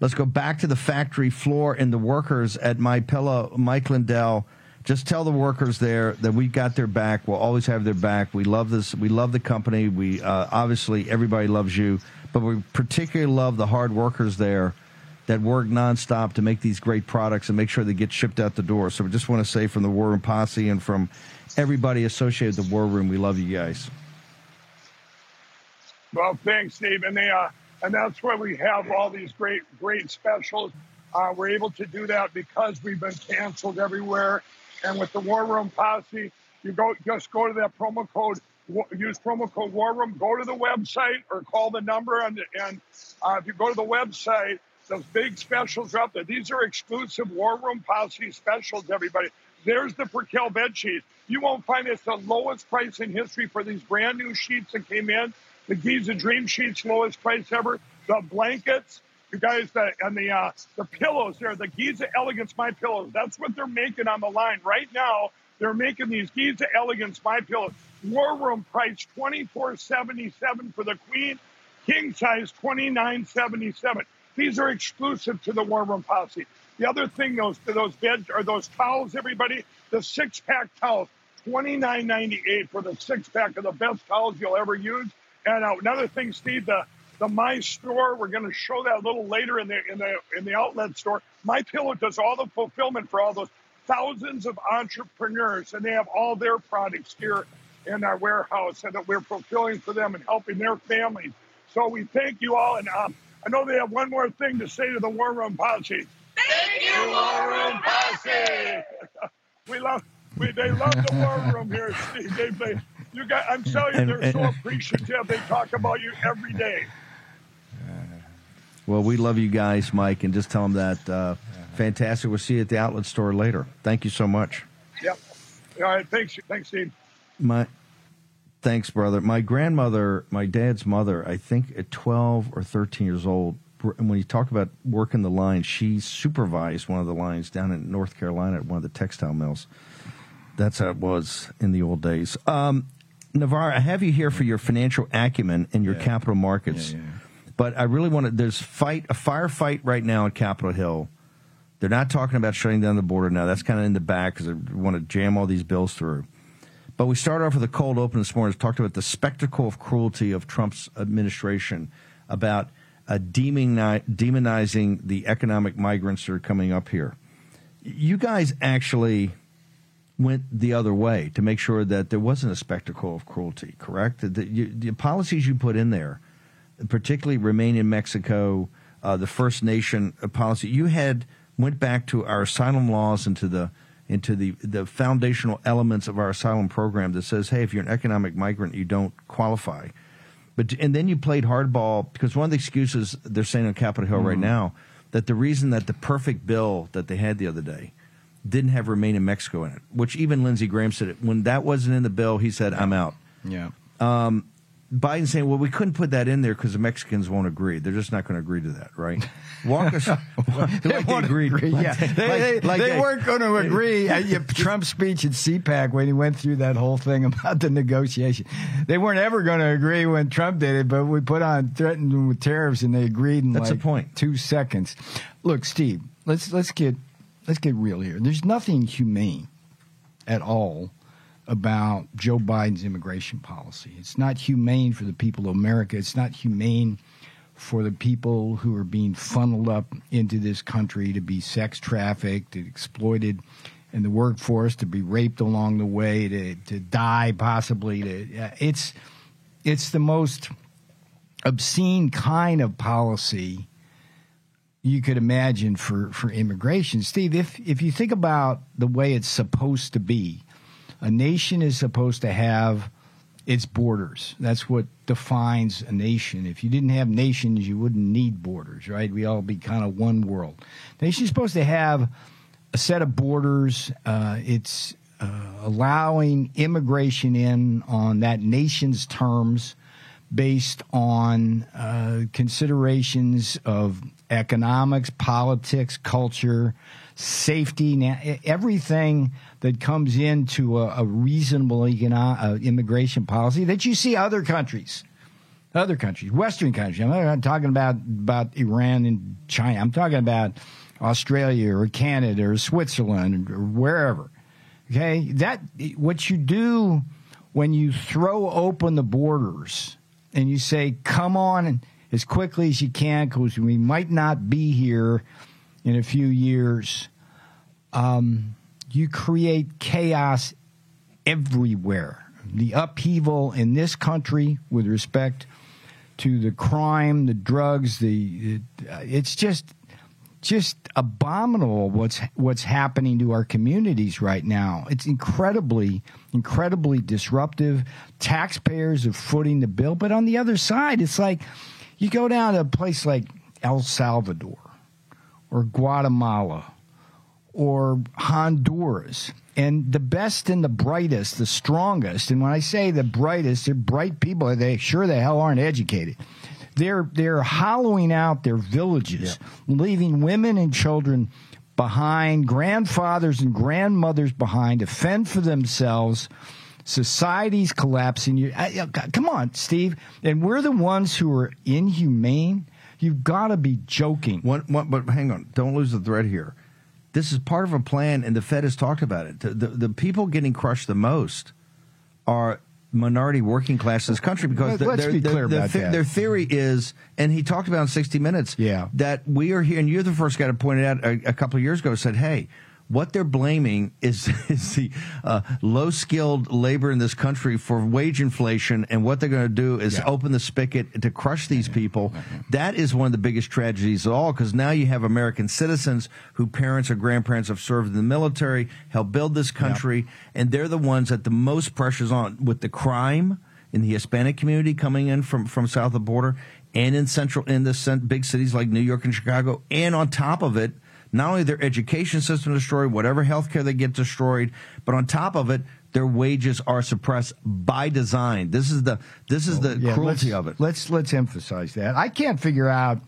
Let's go back to the factory floor and the workers at My Pillow, Mike Lindell. Just tell the workers there that we've got their back. We'll always have their back. We love this. We love the company. We uh, obviously everybody loves you, but we particularly love the hard workers there that work nonstop to make these great products and make sure they get shipped out the door. So we just want to say from the War Room Posse and from everybody associated with the War Room, we love you guys. Well, thanks, Steve. And they, uh, and that's why we have all these great, great specials. Uh, we're able to do that because we've been canceled everywhere. And with the War Room Posse, you go just go to that promo code, use promo code War Room. Go to the website or call the number, and, and uh, if you go to the website, those big specials are up there. These are exclusive War Room Posse specials, everybody. There's the Percale bed sheets. You won't find it's the lowest price in history for these brand new sheets that came in. The Giza Dream Sheets, lowest price ever. The blankets, you guys, the, and the uh, the pillows there, the Giza Elegance My Pillows. That's what they're making on the line right now. They're making these Giza Elegance My Pillows. War Room price twenty four seventy seven for the Queen, king size twenty nine seventy seven. These are exclusive to the War Room Posse. The other thing, those those beds or those towels, everybody, the six pack towels, twenty nine ninety eight for the six pack of the best towels you'll ever use. And uh, another thing, Steve, the the My Store, we're going to show that a little later in the in the in the outlet store. My Pillow does all the fulfillment for all those thousands of entrepreneurs, and they have all their products here in our warehouse, and that we're fulfilling for them and helping their families. So we thank you all, and um, I know they have one more thing to say to the War Room Posse. Thank you, War Room Posse. we love, we, they love the War Room here, Steve. They, they, you guys, I'm telling you, they're so appreciative. They talk about you every day. Well, we love you guys, Mike, and just tell them that. Uh, fantastic. We'll see you at the outlet store later. Thank you so much. Yep. All right. Thanks. Thanks, Steve. My, thanks, brother. My grandmother, my dad's mother, I think at 12 or 13 years old, and when you talk about working the line, she supervised one of the lines down in North Carolina at one of the textile mills. That's how it was in the old days. Um, Navarro, I have you here for your financial acumen and your yeah. capital markets. Yeah, yeah. But I really want to. There's fight a firefight right now at Capitol Hill. They're not talking about shutting down the border now. That's kind of in the back because they want to jam all these bills through. But we started off with a cold open this morning. We talked about the spectacle of cruelty of Trump's administration, about uh, demonizing the economic migrants that are coming up here. You guys actually went the other way to make sure that there wasn't a spectacle of cruelty, correct? The, the, the policies you put in there particularly remain in Mexico, uh, the First Nation policy. You had went back to our asylum laws and to the into the the foundational elements of our asylum program that says, hey, if you're an economic migrant, you don't qualify. But and then you played hardball because one of the excuses they're saying on Capitol Hill mm. right mm-hmm. now that the reason that the perfect bill that they had the other day didn't have remain in Mexico in it, which even Lindsey Graham said it when that wasn't in the bill, he said, "I'm out." Yeah. Um, Biden saying, "Well, we couldn't put that in there because the Mexicans won't agree. They're just not going to agree to that, right?" Walk us. they like won't agree. Yeah, they, they, like they, weren't going to agree at Trump's speech at CPAC when he went through that whole thing about the negotiation. They weren't ever going to agree when Trump did it, but we put on threatened them with tariffs, and they agreed in That's like the point. two seconds. Look, Steve, let's let's get let's get real here. There's nothing humane at all about Joe Biden's immigration policy. It's not humane for the people of America. It's not humane for the people who are being funneled up into this country to be sex trafficked exploited in the workforce, to be raped along the way, to to die possibly. To it's it's the most obscene kind of policy you could imagine for, for immigration. Steve, if if you think about the way it's supposed to be, a nation is supposed to have its borders. That's what defines a nation. If you didn't have nations, you wouldn't need borders, right? We all be kind of one world. Nation's supposed to have a set of borders. Uh, it's uh, allowing immigration in on that nation's terms based on uh, considerations of economics, politics, culture, safety, everything that comes into a, a reasonable economic, uh, immigration policy that you see other countries, other countries, Western countries. I'm not talking about about Iran and China. I'm talking about Australia or Canada or Switzerland or wherever. Okay, that what you do when you throw open the borders and you say, "Come on." as quickly as you can because we might not be here in a few years. Um, you create chaos everywhere. The upheaval in this country with respect to the crime, the drugs, the it's just just abominable what's what's happening to our communities right now. It's incredibly incredibly disruptive. Taxpayers are footing the bill, but on the other side, it's like you go down to a place like El Salvador or Guatemala or Honduras, and the best and the brightest, the strongest, and when I say the brightest, they're bright people. They sure the hell aren't educated. They're they're hollowing out their villages, yeah. leaving women and children behind, grandfathers and grandmothers behind to fend for themselves Society's collapsing. You, come on, Steve. And we're the ones who are inhumane. You've got to be joking. One, one, but hang on. Don't lose the thread here. This is part of a plan, and the Fed has talked about it. The, the, the people getting crushed the most are minority working class in this country because Let's their, be clear their, about their, that. their theory is, and he talked about in 60 Minutes, yeah. that we are here, and you're the first guy to point it out a, a couple of years ago, said, hey, what they're blaming is, is the uh, low skilled labor in this country for wage inflation, and what they're going to do is yeah. open the spigot to crush these people. That is one of the biggest tragedies of all because now you have American citizens who parents or grandparents have served in the military, helped build this country, and they're the ones that the most pressure's on with the crime in the Hispanic community coming in from, from south of the border and in central in the big cities like New York and Chicago, and on top of it not only their education system destroyed, whatever health care they get destroyed, but on top of it, their wages are suppressed by design. This is the this is the yeah, cruelty of it. Let's let's emphasize that. I can't figure out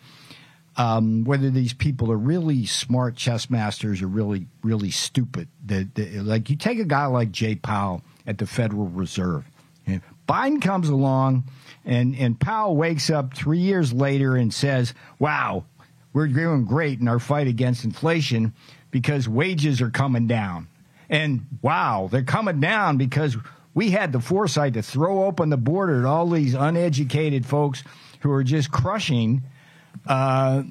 um, whether these people are really smart chess masters or really really stupid. That like you take a guy like Jay Powell at the Federal Reserve. And Biden comes along, and and Powell wakes up three years later and says, "Wow, we're doing great in our fight against inflation because wages are coming down. And wow, they're coming down because we had the foresight to throw open the border to all these uneducated folks who are just crushing uh,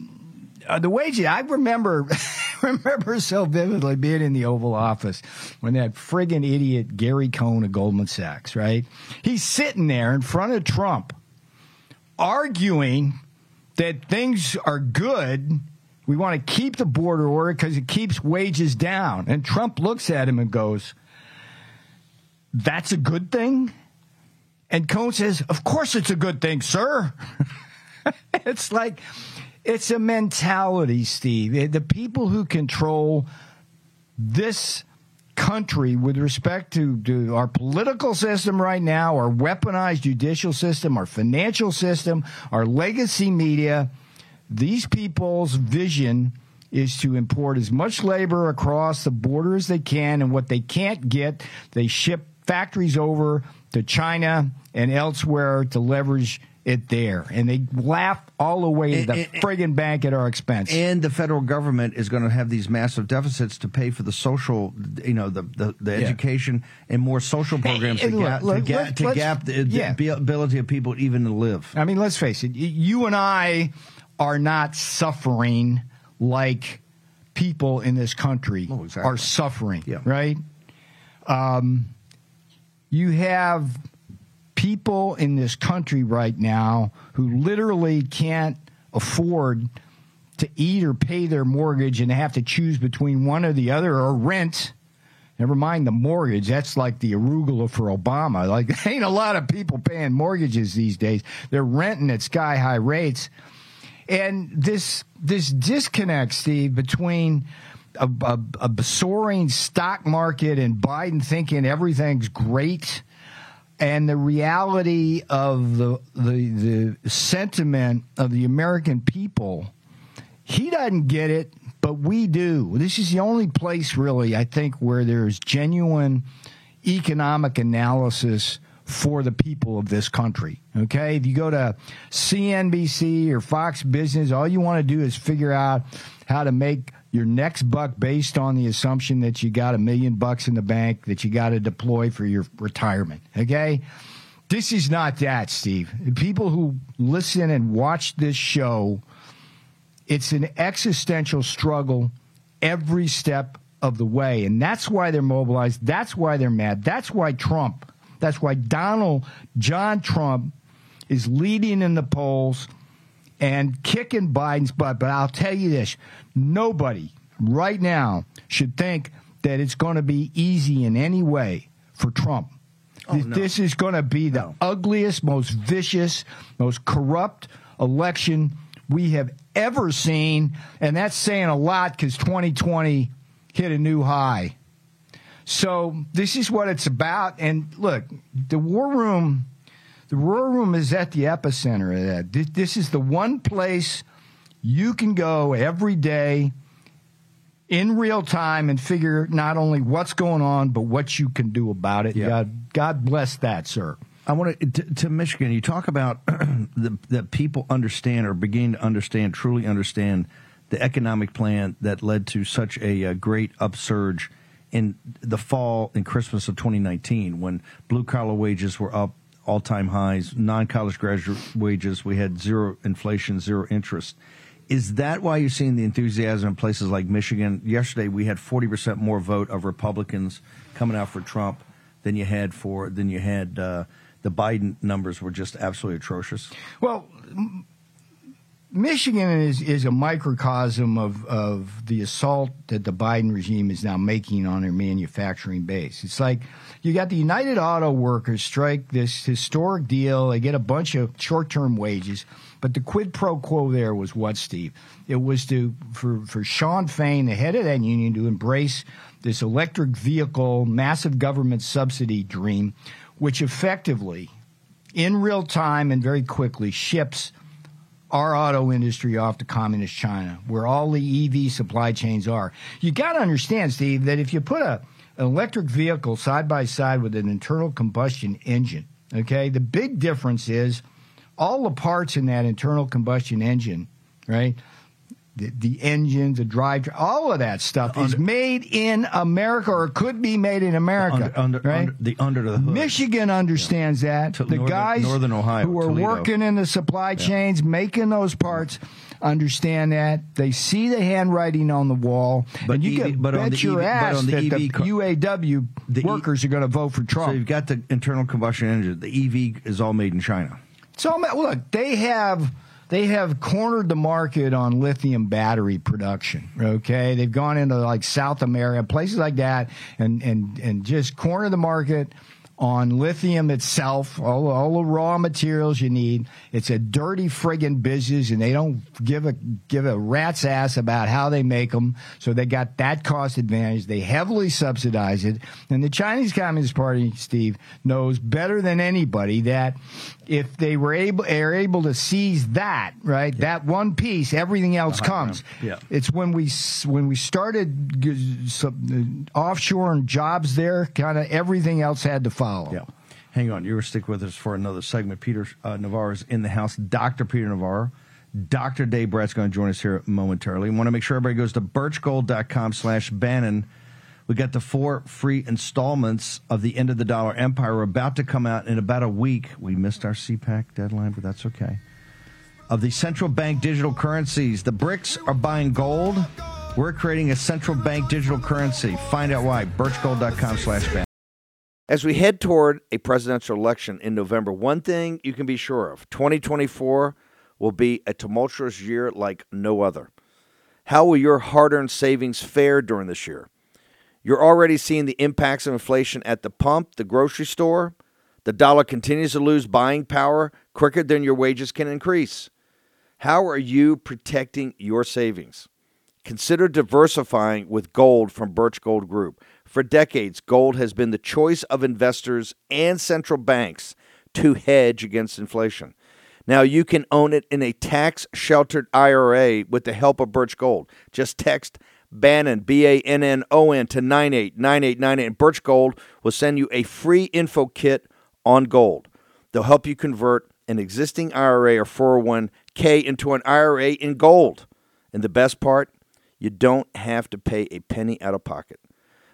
uh the wages. I remember remember so vividly being in the Oval Office when that friggin' idiot Gary Cohn of Goldman Sachs, right? He's sitting there in front of Trump arguing that things are good. We want to keep the border order because it keeps wages down. And Trump looks at him and goes, That's a good thing? And Cohn says, Of course it's a good thing, sir. it's like, it's a mentality, Steve. The people who control this country with respect to, to our political system right now, our weaponized judicial system, our financial system, our legacy media, these people's vision is to import as much labor across the border as they can, and what they can't get, they ship factories over to China and elsewhere to leverage it there, and they laugh all the way to the and, friggin' bank at our expense. And the federal government is going to have these massive deficits to pay for the social, you know, the the, the yeah. education and more social programs and, and to, gap, look, to, gap, to gap the, yeah. the ability of people even to live. I mean, let's face it. You and I are not suffering like people in this country Oh, exactly. are suffering, Yeah. right? Um, you have people in this country right now who literally can't afford to eat or pay their mortgage and have to choose between one or the other or rent. Never mind the mortgage. That's like the arugula for Obama. Like, ain't a lot of people paying mortgages these days. They're renting at sky high rates. And this this disconnect, Steve, between a, a, a soaring stock market and Biden thinking everything's great, and the reality of the the the sentiment of the American people, he doesn't get it, but we do. This is the only place, really, I think, where there's genuine economic analysis for the people of this country. Okay, if you go to CNBC or Fox Business, all you want to do is figure out how to make your next buck based on the assumption that you got a million bucks in the bank that you got to deploy for your retirement. Okay. This is not that, Steve. People who listen and watch this show, it's an existential struggle every step of the way. And that's why they're mobilized. That's why they're mad. That's why Trump, that's why Donald John Trump is leading in the polls and kicking Biden's butt. But I'll tell you this nobody right now should think that it's going to be easy in any way for Trump. Oh, Th- This is going to be the ugliest, most vicious, most corrupt election we have ever seen. And that's saying a lot because 2020 hit a new high. So this is what it's about. And look, the war room, the war room is at the epicenter of that. This, this is the one place you can go every day in real time and figure not only what's going on, but what you can do about it. Yeah. God, God bless that, sir. I want to, to Michigan. You talk about the, that people understand or begin to understand, truly understand the economic plan that led to such a, uh great upsurge in the fall and Christmas of 2019 when blue collar wages were up all time highs, non college graduate wages. We had zero inflation, zero interest. Is that why you're seeing the enthusiasm in places like Michigan? Yesterday, we had 40% more vote of Republicans coming out for Trump than you had for than you had. Uh, the Biden numbers were just absolutely atrocious. Well, Michigan is, is a microcosm of, of the assault that the Biden regime is now making on their manufacturing base. It's like you got the United Auto Workers strike this historic deal. They get a bunch of short term wages. But the quid pro quo there was what, Steve? It was to for, for Shawn Fain, the head of that union, to embrace this electric vehicle, massive government subsidy dream, which effectively, in real time and very quickly, ships our auto industry off to communist China, where all the EV supply chains are. You got to understand, Steve, that if you put a, an electric vehicle side by side with an internal combustion engine, okay, the big difference is all the parts in that internal combustion engine, right? The, the engine, the drive, all of that stuff is made in America or could be made in America. Under, under, right? under the under the hood. Michigan understands that. To The northern- guys northern Ohio, who are Toledo. working in the supply chains, making those parts, understand that. They see the handwriting on the wall, But and you EV can bet the your EV ass on the that EV the car- UAW the E- workers are going to vote for Trump. So you've got the internal combustion engine. The EV is all made in China. So look, they have they have cornered the market on lithium battery production. Okay, they've gone into like South America, places like that, and and and just cornered the market on lithium itself, all, all the raw materials you need. It's a dirty friggin' business, and they don't give a give a rat's ass about how they make them. So they got that cost advantage. They heavily subsidize it, and the Chinese Communist Party, Steve, knows better than anybody that if they were able are able to seize that right, that one piece, everything else comes. Yeah. It's when we when we started some, uh, offshore and jobs there, kind of everything else had to follow. Yeah. Hang on. You're stick with us for another segment. Peter uh, Navarro is in the house. Dr. Peter Navarro. Dr. Dave Brat's going to join us here momentarily. We want to make sure everybody goes to birchgold.com slash Bannon. We got the four free installments of the End of the Dollar Empire. We're about to come out in about a week. We missed our CPAC deadline, but that's okay. Of the central bank digital currencies, the BRICS are buying gold. We're creating a central bank digital currency. Find out why. Birchgold.com slash bank. As we head toward a presidential election in November, one thing you can be sure of 2024 will be a tumultuous year like no other. How will your hard earned savings fare during this year? You're already seeing the impacts of inflation at the pump, the grocery store. The dollar continues to lose buying power quicker than your wages can increase. How are you protecting your savings? Consider diversifying with gold from Birch Gold Group. For decades, gold has been the choice of investors and central banks to hedge against inflation. Now you can own it in a tax sheltered IRA with the help of Birch Gold. Just text Bannon, B A N N O N, to 989898. And Birch Gold will send you a free info kit on gold. They'll help you convert an existing IRA or 401k into an IRA in gold. And the best part, you don't have to pay a penny out of pocket.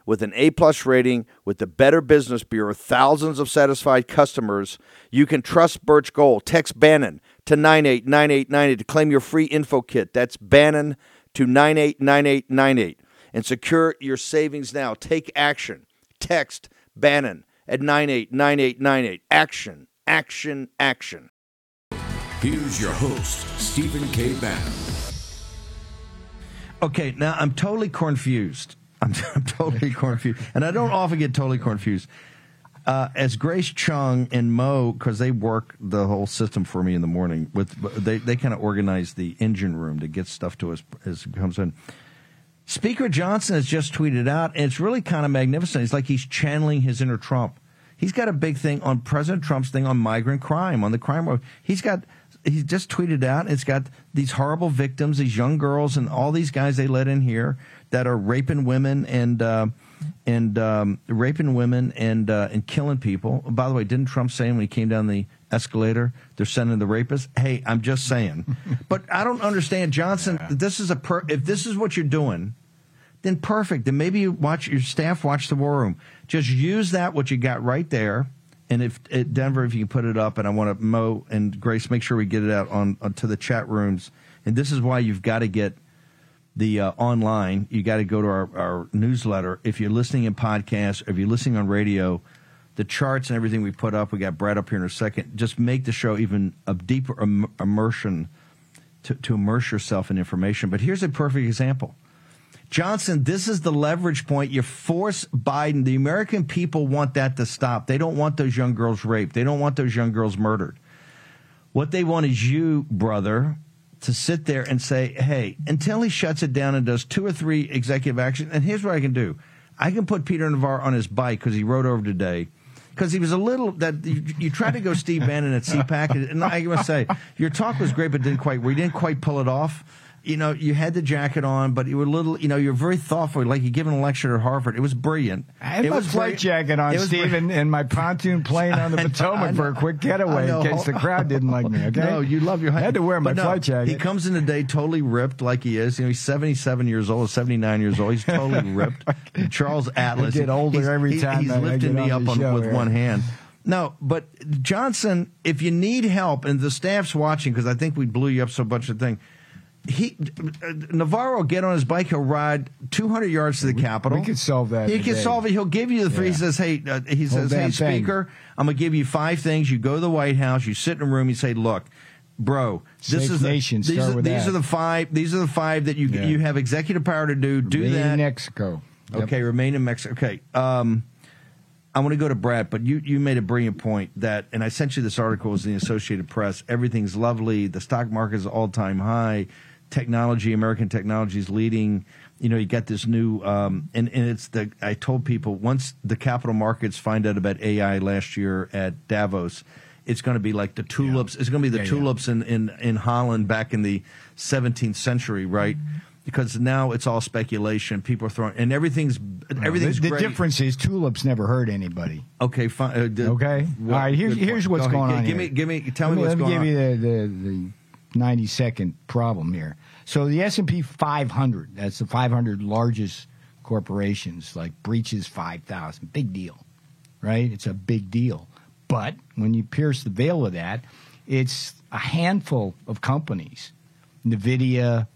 With an A plus rating with the Better Business Bureau, thousands of satisfied customers, you can trust Birch Gold. Text Bannon to 989898 to claim your free info kit. That's Bannon to 989898 and secure your savings now. Take action. Text Bannon at 989898. Action, action, action. Here's your host, Stephen K. Bannon. Okay, now I'm totally confused. I'm, I'm totally confused. And I don't often get totally confused. Uh, as Grace Chung and Mo, because they work the whole system for me in the morning, with they, they kind of organize the engine room to get stuff to us as it comes in. Speaker Johnson has just tweeted out, and it's really kind of magnificent. It's like he's channeling his inner Trump. He's got a big thing on President Trump's thing on migrant crime, on the crime road. He's got, he's just tweeted out, it's got these horrible victims, these young girls, and all these guys they let in here that are raping women and, uh, and um, raping women and uh, and killing people. By the way, didn't Trump say when he came down the escalator, they're sending the rapists? Hey, I'm just saying. but I don't understand, Johnson. Yeah. This is a per- if this is what you're doing, then perfect. Then maybe you watch your staff watch the war room. Just use that what you got right there. And if at Denver, if you can put it up, and I want to Mo and Grace make sure we get it out on, on to the chat rooms. And this is why you've got to get the uh, online. You got to go to our, our newsletter. If you're listening in podcasts, if you're listening on radio, the charts and everything we put up, we got Brat up here in a second. Just make the show even a deeper Im- immersion to, to immerse yourself in information. But here's a perfect example. Johnson, this is the leverage point. You force Biden. The American people want that to stop. They don't want those young girls raped. They don't want those young girls murdered. What they want is you, brother, to sit there and say, hey, until he shuts it down and does two or three executive actions, and here's what I can do. I can put Peter Navarro on his bike because he rode over today. Because he was a little that you, you tried to go Steve Bannon at CPAC, and I must say your talk was great, but didn't quite. We didn't quite pull it off you know, you had the jacket on, but you were a little, you know, you're very thoughtful, like you're giving a lecture at Harvard. It was brilliant. I had it my flight jacket on, Stephen, and my pontoon plane on the Potomac for a quick getaway in case the crowd didn't like me. Okay, no, you love your. I had to wear my no, flight jacket. He comes in today totally ripped, like he is. You know, he's 77 years old, 79 years old. He's totally ripped. Charles Atlas. I get older he's, every time. He's, he's lifting me up on, with here. one hand. No, but Johnson, if you need help, and the staff's watching because I think we blew you up so much of thing he Navarro get on his bike. He'll ride 200 yards to the Capitol. We could solve that. He can solve it. He'll give you the three. Yeah. He says, "Hey," uh, he says, "Hey, Speaker, I'm going to give you five things. You go to the White House. You sit in a room. You say, look." Bro, this Safe is the, nation. these, are, these are, the five. These are the five that you yeah. you have executive power to do. Do remain that. in Mexico. Yep. Okay, remain in Mexico. Okay. Um, I want to go to Brat, but you, you made a brilliant point that, and I sent you this article in the Associated Press. Everything's lovely. The stock market is all time high technology, American technology is leading. You know, you got this new, um, and, and it's the, I told people once the capital markets find out about AI last year at Davos, it's going to be like the tulips. Yeah. It's going to be the yeah, tulips yeah. In, in, in Holland back in the 17th century, right? Mm-hmm. Because now it's all speculation. People are throwing, and everything's everything's. The, the difference is tulips never hurt anybody. Okay, fine. Uh, the, okay, all right. Here's here's what's going on. Give here. me, give me, tell me, me what's going on. Let me the, the, the 90 second problem here. So the S&P 500, that's the 500 largest corporations, like breaches 5,000. Big deal, right? It's a big deal. But when you pierce the veil of that, it's a handful of companies. NVIDIA,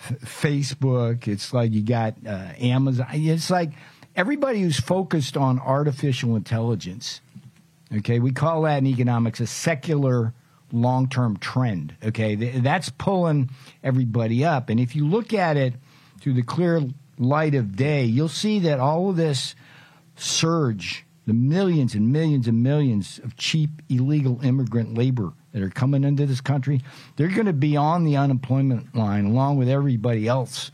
F- Facebook. It's like you got uh, Amazon. It's like everybody who's focused on artificial intelligence. Okay, we call that in economics a secular long term trend. Okay, that's pulling everybody up. And if you look at it through the clear light of day, you'll see that all of this surge, the millions and millions and millions of cheap illegal immigrant labor that are coming into this country, they're going to be on the unemployment line along with everybody else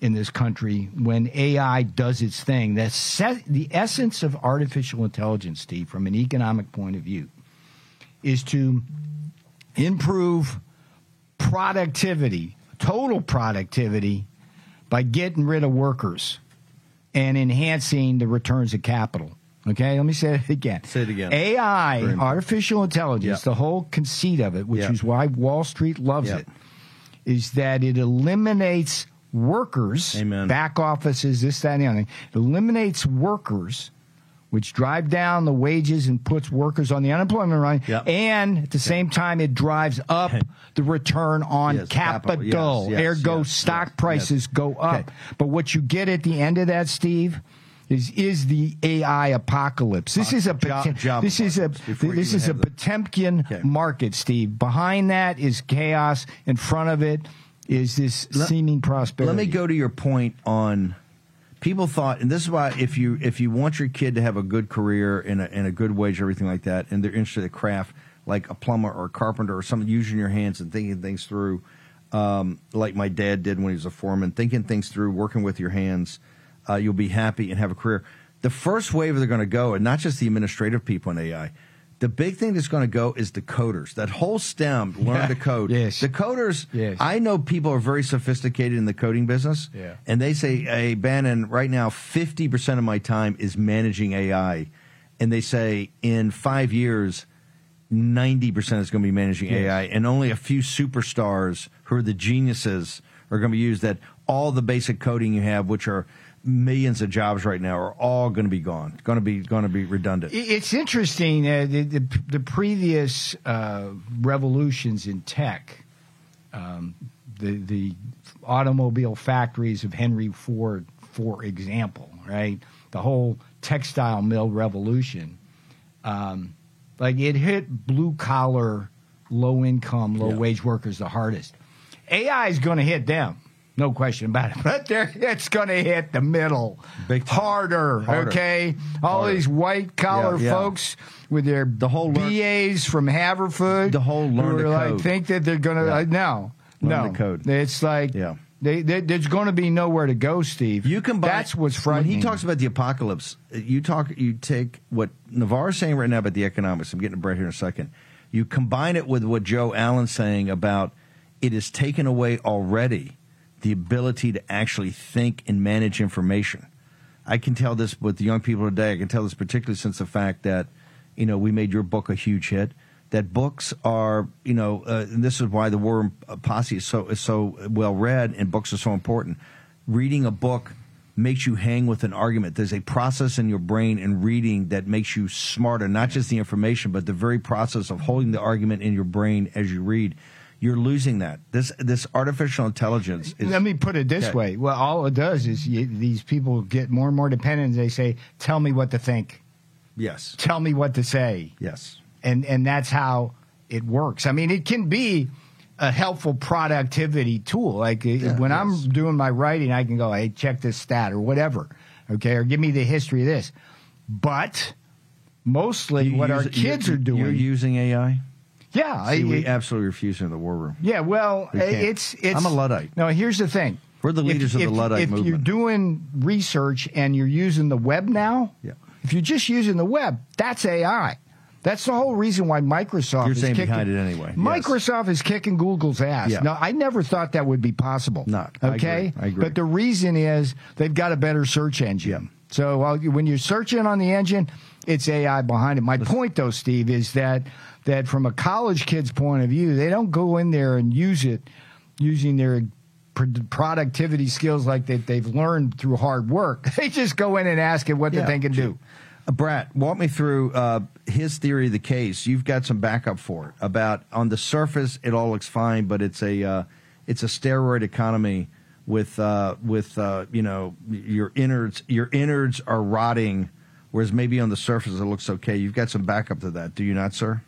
in this country when AI does its thing. Se- the essence of artificial intelligence, Steve, from an economic point of view, is to improve productivity, total productivity, by getting rid of workers and enhancing the returns of capital. Okay, let me say it again. Say it again. AI, artificial intelligence, Yep. the whole conceit of it, which Yep. is why Wall Street loves Yep. it, is that it eliminates workers, Amen. back offices, this, that, and the other. It eliminates workers, which drive down the wages and puts workers on the unemployment line. Yep. And at the same time, it drives up the return on Yes, capital. capital. Yes, yes, Ergo, stock prices go up. Okay. But what you get at the end of that, Steve, is is the AI apocalypse. This is a Job- Potem- job this is a apocalypse before you this is a Potemkin Okay. market, Steve. Behind that is chaos. In front of it is this Let- seeming prosperity. Let me go to your point on people thought, and this is why if you if you want your kid to have a good career and a, and a good wage, everything like that, and they're interested in craft, like a plumber or a carpenter or something, using your hands and thinking things through, um, like my dad did when he was a foreman, thinking things through, working with your hands, uh, you'll be happy and have a career. The first wave they're going to go, and not just the administrative people in AI. The big thing that's going to go is the coders. That whole STEM, learn to code. Yes. The coders, Yes. I know people are very sophisticated in the coding business. Yeah. And they say, hey, Bannon, right now, 50% of my time is managing AI. And they say in five years, 90% is going to be managing Yes. AI. And only a few superstars who are the geniuses are going to be used. That all the basic coding you have, which are millions of jobs right now, are all going to be gone. Going to be going to be redundant. It's interesting. Uh, the, the, the previous uh, revolutions in tech, um, the the automobile factories of Henry Ford, for example, right? The whole textile mill revolution, um, like it hit blue collar, low income, low Yeah. wage workers the hardest. AI is going to hit them. No question about it. But they're, it's going to hit the middle Big harder, Harder. Okay, all Harder. these white collar Yeah, yeah. folks with their The whole learn- BAs from Haverford, The whole learn who like code. think that they're going to Yeah. like, no, Learn no code. It's like Yeah. they, they, there's going to be nowhere to go, Steve. You combine that's what's frightening. When he talks about the apocalypse, you talk. You take what Navarro's saying right now about the economics. I'm getting to Brat here in a second. You combine it with what Joe Allen's saying about it is taken away already the ability to actually think and manage information. I can tell this with the young people today. I can tell this particularly since the fact that you know we made your book a huge hit. That books are you know, uh, and this is why the War Posse is so is so well read, and books are so important. Reading a book makes you hang with an argument. There's a process in your brain in reading that makes you smarter, not just the information, but the very process of holding the argument in your brain as you read. You're losing that. This this artificial intelligence is. Let me put it this Okay. way. Well, all it does is you, these people get more and more dependent. They say, "Tell me what to think. yes. Tell me what to say." Yes. and and that's how it works. I mean, it can be a helpful productivity tool. Like uh, when yes. I'm doing my writing, I can go, "Hey, check this stat or whatever," okay, or give me the history of this. But mostly, You what use our kids you're- are doing, You're using AI. Yeah, See, I- we absolutely refuse in the war room. yeah. Well, We it's it's. I'm a Luddite. No, here's the thing. We're the leaders of the if, Luddite if movement. If you're doing research and you're using the web now, Yeah. if you're just using the web, that's AI. That's the whole reason why Microsoft You're is saying kicking, behind it anyway. Yes. Microsoft is kicking Google's ass. Yeah. No, I never thought that would be possible. Not. I okay. agree. I agree. But the reason is they've got a better search engine. Yeah. So while you- when you're searching on the engine, it's AI behind it. My point, though, Steve, is that that from a college kid's point of view, they don't go in there and use it using their productivity skills like that they've learned through hard work. They just go in and ask it what Yeah. they can do. Uh, Brat, walk me through uh, his theory of the case. You've got some backup for it about on the surface it all looks fine, but it's a uh, it's a steroid economy with uh, with uh, you know your innards your innards are rotting, whereas maybe on the surface it looks okay. You've got some backup to that, do you not, sir?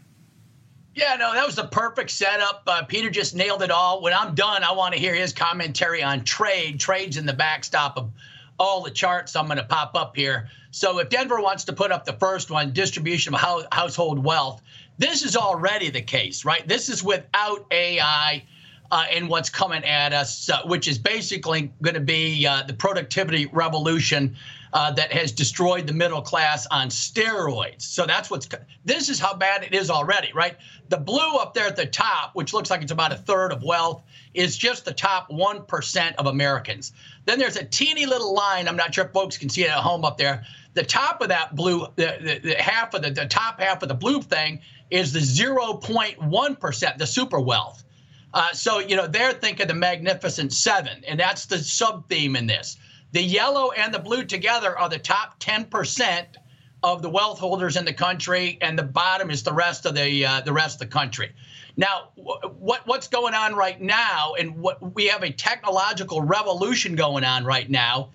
Yeah, no, that was the perfect setup. Uh, Peter just nailed it all. When I'm done, I want to hear his commentary on trade. Trade's in the backstop of all the charts I'm going to pop up here. So if Denver wants to put up the first one, distribution of household wealth, this is already the case, right? This is without AI uh, and what's coming at us, uh, which is basically going to be uh, the productivity revolution uh, that has destroyed the middle class on steroids. So that's what's. This is how bad it is already, right? The blue up there at the top, which looks like it's about a third of wealth, is just the top one percent of Americans. Then there's a teeny little line. I'm not sure if folks can see it at home up there. The top of that blue, the, the, the half of the, the top half of the blue thing is the 0.1 percent, the super wealth. Uh, so, you know, they're thinking the Magnificent Seven, and that's the sub theme in this. The yellow and the blue together are the top 10% of the wealth holders in the country, and the bottom is the rest of the uh, the rest of the country. Now, what what's going on right now, and what we have a technological revolution going on right now.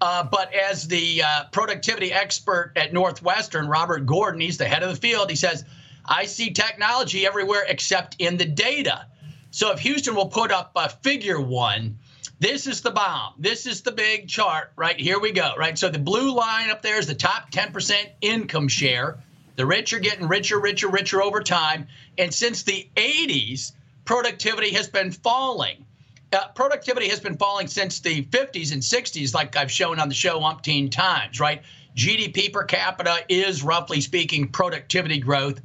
Uh, but as the uh, productivity expert at Northwestern, Robert Gordon, he's the head of the field. He says, "I see technology everywhere except in the data." So if Houston will put up a figure one, this is the bomb. This is the big chart, right? Here we go, right? So the blue line up there is the top 10% income share. The rich are getting richer, richer, richer over time. And since the 80s, productivity has been falling. Uh, productivity has been falling since the 50s and 60s, like I've shown on the show umpteen times, right? GDP per capita is, roughly speaking, productivity growth.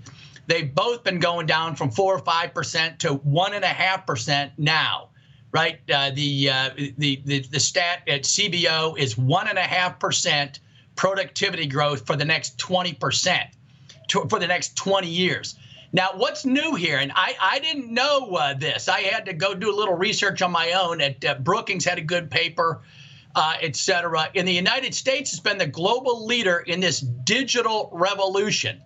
They've both been going down from four or five percent to one and a half percent now, right? Uh, the, uh, the the the stat at CBO is one and a half percent productivity growth for the next twenty percent for the next twenty years. Now, what's new here? And I, I didn't know uh, this. I had to go do a little research on my own. At uh, Brookings had a good paper, uh, et cetera. In the United States, has been the global leader in this digital revolution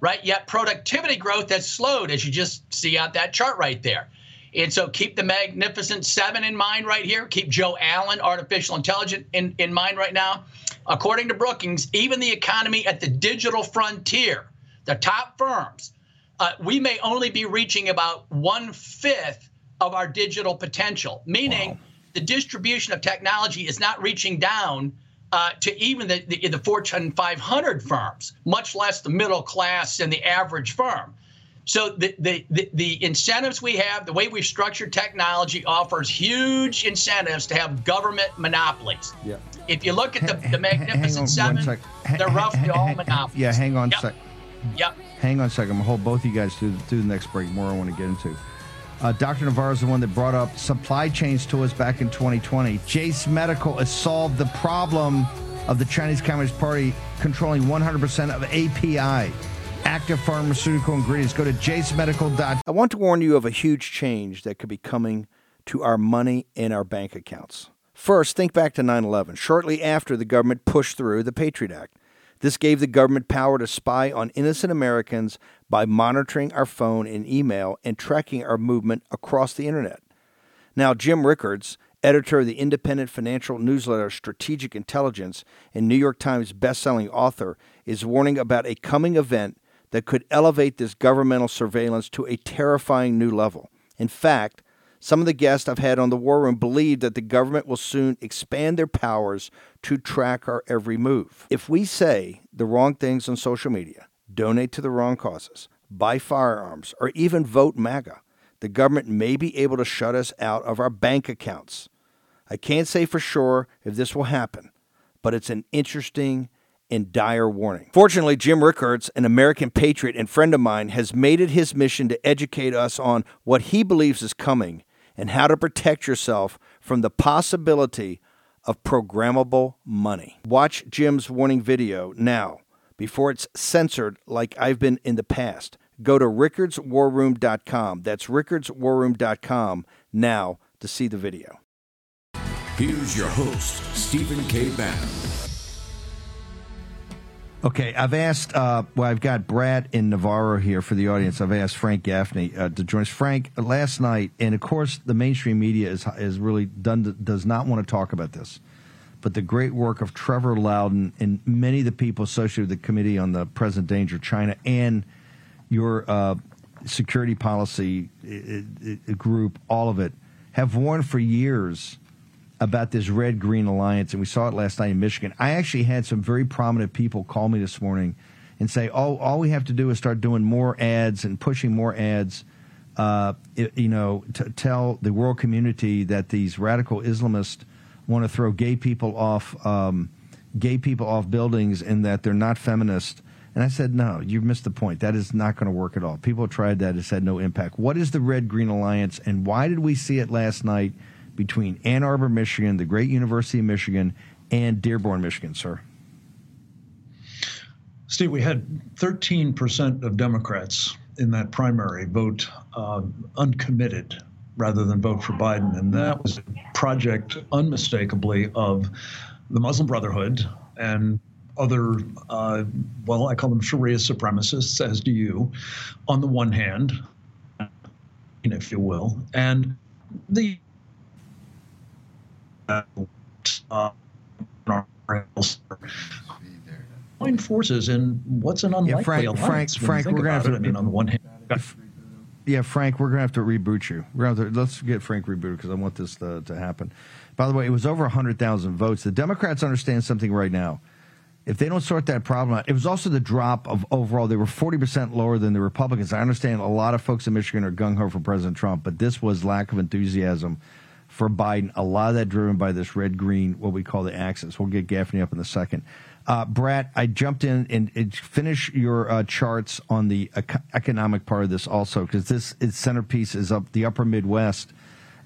right? Yet productivity growth has slowed, as you just see out that chart right there. And so keep the Magnificent Seven in mind right here. Keep Joe Allen, artificial intelligence, in, in mind right now. According to Brookings, even the economy at the digital frontier, the top firms, uh, we may only be reaching about one fifth of our digital potential, meaning wow. the distribution of technology is not reaching down uh, to even the, the, the Fortune 500 firms, much less the middle class and the average firm. So the, the, the, the, incentives we have, the way we've structured technology offers huge incentives to have government monopolies. Yeah. If you look at the, the Magnificent Seven, they're roughly all monopolies. Yeah, hang on yep. a sec. Yep. Hang on a second. I'm going to hold both of you guys through, through the next break. More I want to get into. Uh, Dr. Navarro is the one that brought up supply chains to us back in 2020. Jase Medical has solved the problem of the Chinese Communist Party controlling 100% of API, active pharmaceutical ingredients. Go to jasemedical.com. I want to warn you of a huge change that could be coming to our money in our bank accounts. First, think back to 9 11, shortly after the government pushed through the Patriot Act. This gave the government power to spy on innocent Americans by monitoring our phone and email and tracking our movement across the internet. Now, Jim Rickards, editor of the independent financial newsletter Strategic Intelligence and New York Times bestselling author, is warning about a coming event that could elevate this governmental surveillance to a terrifying new level. In fact, some of the guests I've had on the War Room believe that the government will soon expand their powers to track our every move. If we say the wrong things on social media, donate to the wrong causes, buy firearms, or even vote MAGA, the government may be able to shut us out of our bank accounts. I can't say for sure if this will happen, but it's an interesting and dire warning. Fortunately, Jim Rickards, an American patriot and friend of mine, has made it his mission to educate us on what he believes is coming and how to protect yourself from the possibility of programmable money. Watch Jim's warning video now before it's censored like I've been in the past. Go to rickardswarroom.com. That's rickardswarroom.com now to see the video. Here's your host, Stephen K. Bannon. Okay, I've asked. Uh, well, I've got Brat in Navarro here for the audience. I've asked Frank Gaffney uh, to join us. Frank, last night, and of course, the mainstream media is is really done does not want to talk about this, but the great work of Trevor Loudon and many of the people associated with the Committee on the Present Danger China and your uh, security policy group, all of it, have warned for years about this red green alliance, and we saw it last night in Michigan. I actually had some very prominent people call me this morning and say, "Oh, all we have to do is start doing more ads and pushing more ads." Uh, you know, to tell the world community that these radical Islamists want to throw gay people off, um, gay people off buildings, and that they're not feminist. And I said, no, you missed the point. That is not going to work at all. People tried that; it's had no impact. What is the Red Green Alliance, and why did we see it last night? Between Ann Arbor, Michigan, the great University of Michigan, and Dearborn, Michigan, sir? Steve, we had 13% of Democrats in that primary vote uh, uncommitted rather than vote for Biden. And that was a project unmistakably of the Muslim Brotherhood and other, uh, well, I call them Sharia supremacists, as do you, on the one hand, if you will, and the join forces in what's an unlikely yeah, Frank, alliance. Frank, Frank, we're gonna have to. I mean, on the one hand. Yeah, Frank, we're gonna have to reboot you. We're gonna have to, let's get Frank rebooted because I want this to, to happen. By the way, it was over hundred thousand votes. The Democrats understand something right now. If they don't sort that problem out, it was also the drop of overall. They were forty percent lower than the Republicans. I understand a lot of folks in Michigan are gung ho for President Trump, but this was lack of enthusiasm for Biden. A lot of that driven by this red green, what we call the axis. We'll get Gaffney up in a second. Uh, Brat, I jumped in and, and finish your uh, charts on the ec- economic part of this also because this its centerpiece is up the Upper Midwest,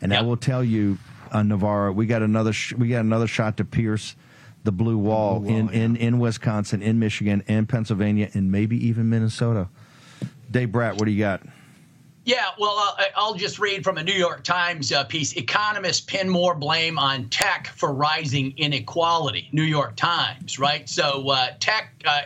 and yep. I will tell you, uh, Navarro, we got another sh- we got another shot to pierce the blue wall, blue wall in, yeah. in in Wisconsin, in Michigan, and Pennsylvania, and maybe even Minnesota. Dave Brat, what do you got? Yeah, well, I'll just read from a New York Times uh, piece. Economists pin more blame on tech for rising inequality. New York Times, right? So, uh, tech, uh,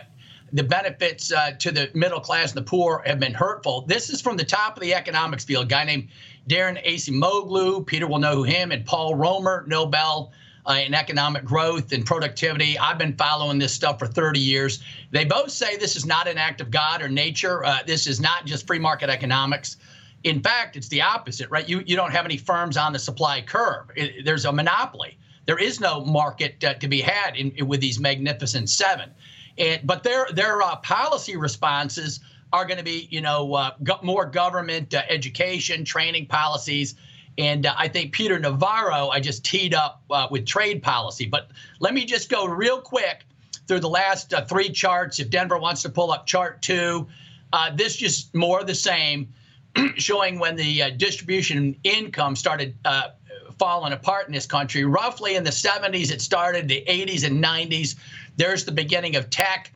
the benefits uh, to the middle class and the poor have been hurtful. This is from the top of the economics field. A guy named Daron Acemoglu, Peter will know who him, and Paul Romer, Nobel uh, in economic growth and productivity. I've been following this stuff for 30 years. They both say this is not an act of God or nature. Uh, this is not just free market economics. In fact, it's the opposite, right? You you don't have any firms on the supply curve. It, there's a monopoly. There is no market uh, to be had in, in, with these magnificent seven. And but their their uh, policy responses are going to be, you know, uh, go- more government uh, education, training policies and uh, I think Peter Navarro, I just teed up uh, with trade policy. But let me just go real quick through the last uh, three charts. If Denver wants to pull up chart two, uh, this just more the same, showing when the uh, distribution income started uh, falling apart in this country. Roughly in the 70s, it started, the 80s and 90s. There's the beginning of tech.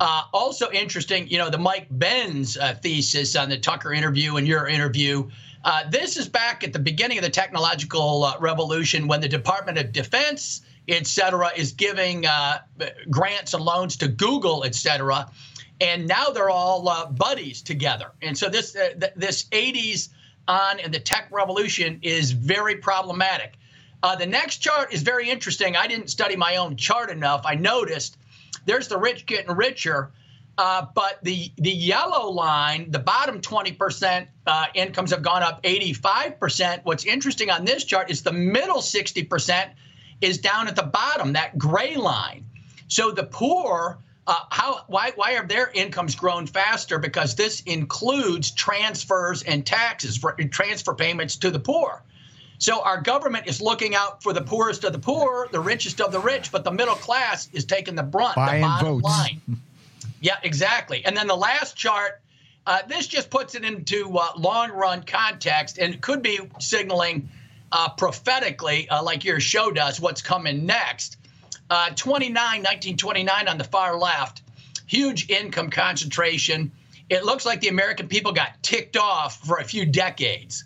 Uh, also interesting, you know, the Mike Benz uh, thesis on the Tucker interview and your interview uh, this is back at the beginning of the technological uh, revolution when the Department of Defense, et cetera, is giving uh, grants and loans to Google, et cetera. And now they're all uh, buddies together. And so this uh, th- this 80s on and the tech revolution is very problematic. the next chart is very interesting. I didn't study my own chart enough. I noticed there's the rich getting richer uh, but the the yellow line, the bottom 20% uh, incomes have gone up 85%. What's interesting on this chart is the middle 60% is down at the bottom, that gray line. So the poor, uh, how why why have their incomes grown faster? Because this includes transfers and taxes for transfer payments to the poor. So our government is looking out for the poorest of the poor, the richest of the rich, but the middle class is taking the brunt, Buying the bottom votes. line. Yeah, exactly. And then the last chart, uh, this just puts it into uh, long run context and could be signaling uh, prophetically, uh, like your show does, what's coming next. Uh, 29, 1929 on the far left, huge income concentration. It looks like the American people got ticked off for a few decades,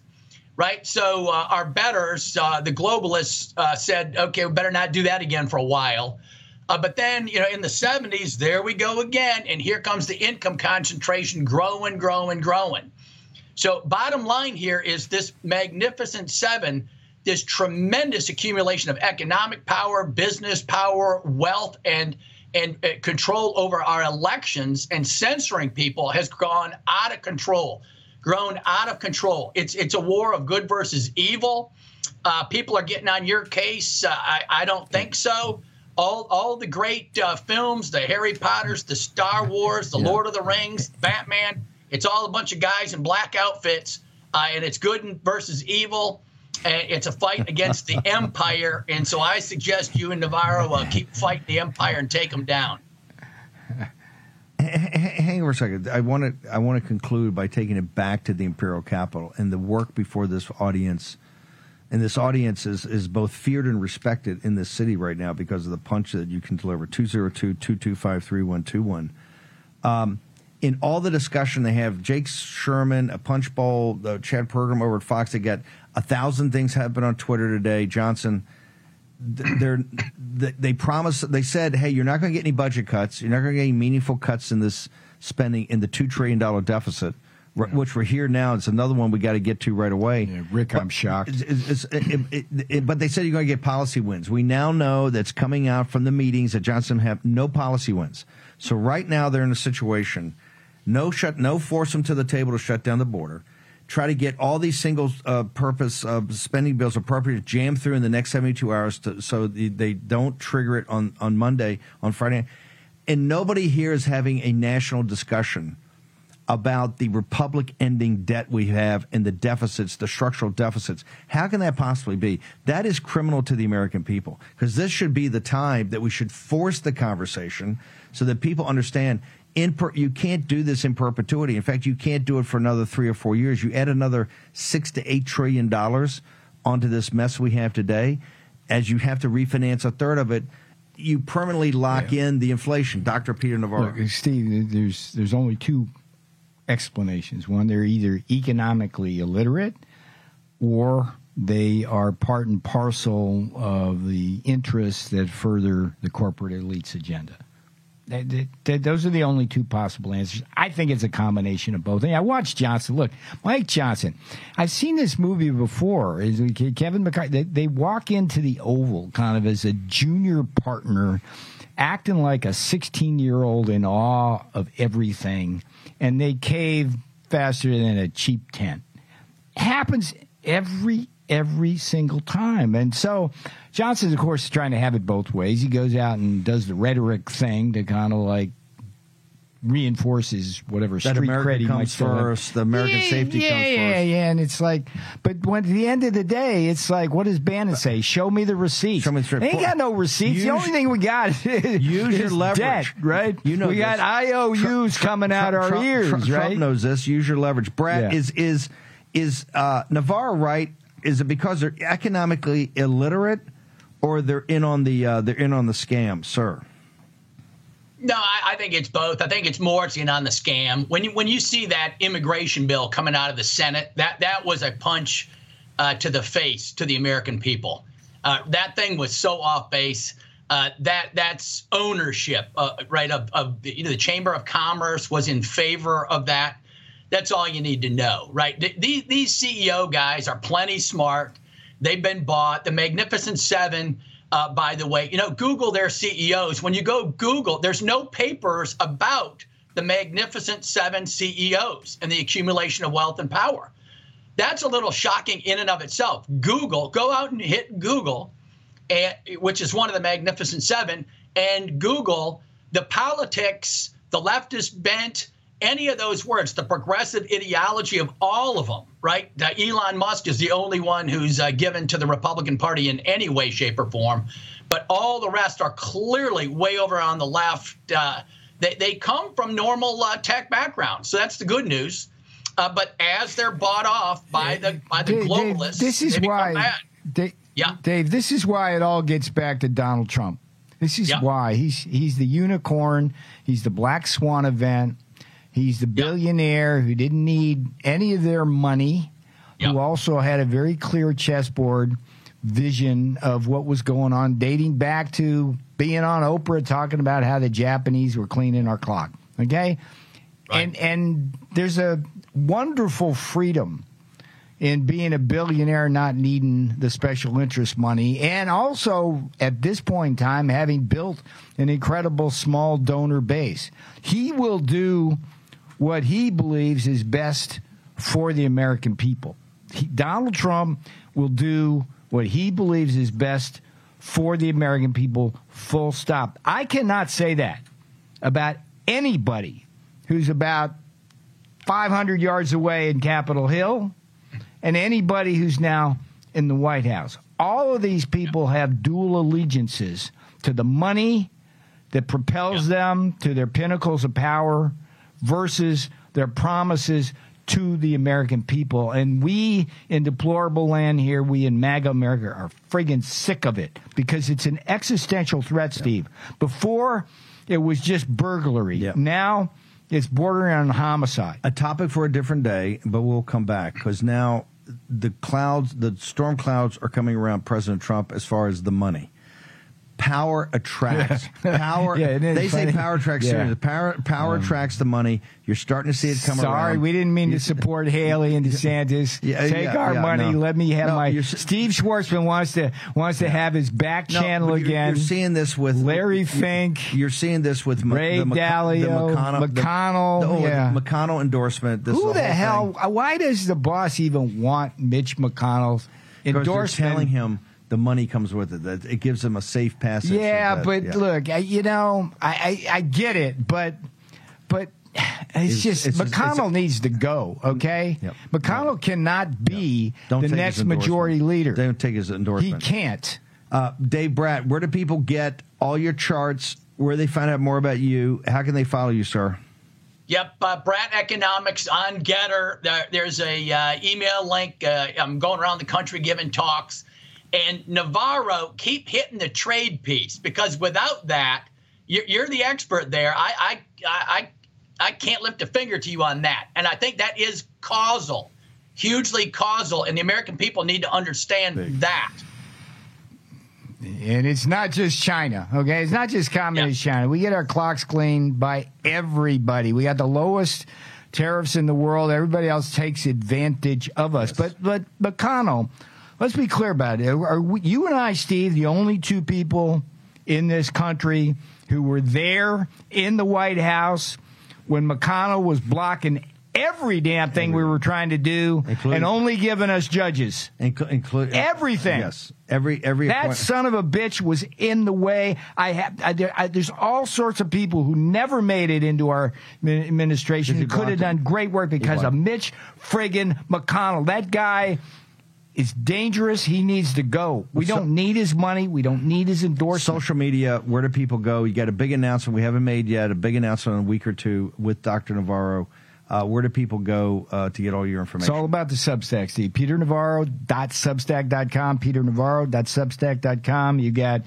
right? So uh, our betters, the globalists, said, okay, we better not do that again for a while. Uh, but then, you know, in the 70s, there we go again. And here comes the income concentration growing, growing, growing. So, bottom line here is this magnificent seven, this tremendous accumulation of economic power, business power, wealth, and and uh, control over our elections and censoring people has gone out of control, grown out of control. It's it's a war of good versus evil. Uh, people are getting on your case. Uh, I, I don't think so. All all the great uh, films, the Harry Potters, the Star Wars, the yeah. Lord of the Rings, Batman. It's all a bunch of guys in black outfits, uh, and it's good versus evil. And it's a fight against the empire, and so I suggest you and Navarro uh, keep fighting the empire and take them down. Hang on a second. I want to I want to conclude by taking it back to the imperial capital and the work before this audience. And this audience is, is both feared and respected in this city right now because of the punch that you can deliver. 202 225 3121. Um, in all the discussion they have, Jake Sherman, a Punchbowl, the Chad Pergram over at Fox, they got a thousand things happen on Twitter today. Johnson, they're they promised they said, hey, you're not going to get any budget cuts. You're not going to get any meaningful cuts in this spending in the two trillion dollar deficit. Yeah. Which we're here now. It's another one we got to get to right away. Yeah, Rick, but, I'm shocked. It's, it's, it, but they said you're going to get policy wins. We now know that's coming out from the meetings that Johnson have no policy wins. So right now they're in a situation no shut, no force them to the table to shut down the border. Try to get all these single uh, purpose uh, spending bills appropriate jammed through in the next 72 hours to, so they don't trigger it on, on Monday, on Friday. And nobody here is having a national discussion about the republic ending debt we have and the deficits, the structural deficits. How can that possibly be? That is criminal to the American people because this should be the time that we should force the conversation so that people understand in per, you can't do this in perpetuity. In fact, you can't do it for another three or four years. You add another six to eight trillion dollars onto this mess we have today, as you have to refinance a third of it. You permanently lock yeah. in the inflation, Dr. Peter Navarro. Look, Steve, there's there's only two explanations. One, they're either economically illiterate, or they are part and parcel of the interests that further the corporate elite's agenda those are the only two possible answers. I think it's a combination of both. And I watched Johnson. Look, Mike Johnson. I've seen this movie before. Kevin McCarthy. They, they walk into the Oval kind of as a junior partner, acting like a 16 year old in awe of everything, and they cave faster than a cheap tent. happens every every single time, and so Johnson, of course, is trying to have it both ways. He goes out and does the rhetoric thing to kind of like reinforces whatever that street America cred comes first, the American yeah, safety yeah, comes yeah, first. Yeah, yeah, and it's like, but when at the end of the day, it's like, what does Bannon say? Show me the receipts. Show me the ain't got no receipts. Use, the only thing we got is use your leverage, debt, right? You know, we this. got IOUs Trump, coming Trump, out our Trump, ears, Trump, right? Trump knows this. Use your leverage. Brat Yeah. is is is uh, Navarro right? Is it because they're economically illiterate, or they're in on the uh, they're in on the scam, sir? No, I, I think it's both. I think it's more it's in on the scam. When you when you see that immigration bill coming out of the Senate, that that was a punch uh, to the face to the American people. Uh, that thing was so off base. Uh, that that's ownership, uh, right? Of, of the, you know, the Chamber of Commerce was in favor of that. That's all you need to know, right? Th- These these CEO guys are plenty smart. They've been bought. The Magnificent Seven uh, by the way. You know, Google their CEOs. When you go Google, there's no papers about the magnificent seven CEOs and the accumulation of wealth and power. That's a little shocking in and of itself. Google, go out and hit Google, and, which is one of the magnificent seven, and Google the politics, the leftist bent, any of those words, the progressive ideology of all of them, right? Elon Musk is the only one who's uh, given to the Republican Party in any way, shape, or form. But all the rest are clearly way over on the left. Uh, they, they come from normal uh, tech backgrounds. So that's the good news. Uh, but as they're bought off by the by the Dave, Dave, globalists, this is why. Dave, Yeah. Dave. This is why it all gets back to Donald Trump. This is Yeah. why he's he's the unicorn. He's the black swan event. He's the billionaire who didn't need any of their money, who also had a very clear chessboard vision of what was going on, dating back to being on Oprah talking about how the Japanese were cleaning our clock. Okay? And and there's a wonderful freedom in being a billionaire not needing the special interest money and also at this point in time having built an incredible small donor base. He will do what he believes is best for the American people. He, Donald Trump will do what he believes is best for the American people, full stop. I cannot say that about anybody who's about 500 yards away in Capitol Hill and anybody who's now in the White House. All of these people have dual allegiances to the money that propels them to their pinnacles of power versus their promises to the American people. And we in deplorable land here, we in MAGA America are friggin' sick of it because it's an existential threat, Steve. Before, it was just burglary. Now, it's bordering on homicide. A topic for a different day, but we'll come back because now the clouds, the storm clouds are coming around President Trump as far as the money. Power attracts power. Yeah, it is they funny. say power attracts Yeah. serious. Power power um, attracts the money. You're starting to see it come Sorry, around. we didn't mean to support Haley and DeSantis. Yeah, Take yeah, our yeah, money. no. Let me have No, my. Steve Schwartzman wants to wants to have his back channel you're- again. You're seeing this with Larry you- Fink. You're seeing this with Ray the Dalio, the McConnell, McConnell, the, oh, the yeah. McConnell endorsement. This Who the, whole hell? thing. Why does the boss even want Mitch McConnell's endorsement? telling him the money comes with it. That it gives them a safe passage. Yeah, that- but yeah. look, I, you know, I, I I get it, but but it's, It's- just it's- McConnell it's- needs to go. Okay, Yep. McConnell cannot be Don't the next majority leader. Don't take his endorsement. He can't. Uh, Dave Brat, where do people get all your charts? Where they find out more about you? How can they follow you, sir? Yep, uh, Brat Economics on Gettr. There, there's a uh, email link. Uh, I'm going around the country giving talks, and Navarro keep hitting the trade piece because without that, you're, you're the expert there. I, I I I I can't lift a finger to you on that, and I think that is causal, hugely causal, and the American people need to understand that. And it's not just China, okay? It's not just communist China. We get our clocks cleaned by everybody. We got the lowest tariffs in the world. Everybody else takes advantage of us. But but McConnell, let's be clear about it. Are we, you and I, Steve, the only two people in this country who were there in the White House when McConnell was blocking every damn thing we were trying to do Including- and only giving us judges? Inclu- include Everything. Yes, every every That son of a bitch was in the way. I have. I, there, I, there's all sorts of people who never made it into our administration who could have done great work because of Mitch friggin' McConnell. That guy is dangerous. He needs to go. We So- don't need his money. We don't need his endorsement. social media. Where do people go? You got a big announcement we haven't made yet. A big announcement in a week or two with Dr. Navarro. Uh, where do people go uh, to get all your information? It's all about the Substack, Steve. PeterNavarro.substack.com, PeterNavarro.substack.com. You got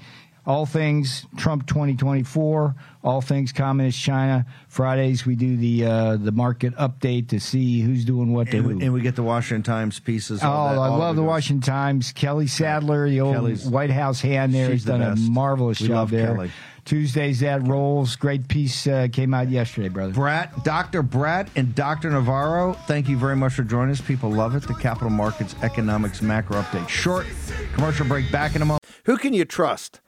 all things Trump 2024, all things Communist China. Fridays we do the uh, the market update to see who's doing what and, who. we, and we get the Washington Times pieces. Oh, all that, I all love the goes- Washington Times. Kelly Sadler, the old Kelly's- White House hand there, she's has done the a marvelous We job love there. Kelly. Tuesdays that rolls. Great piece uh, came out yesterday, brother. Brat, Dr. Brat, and Dr. Navarro, thank you very much for joining us. People love it. The Capital Markets Economics Macro Update. Short commercial break. Back in a moment. Who can you trust?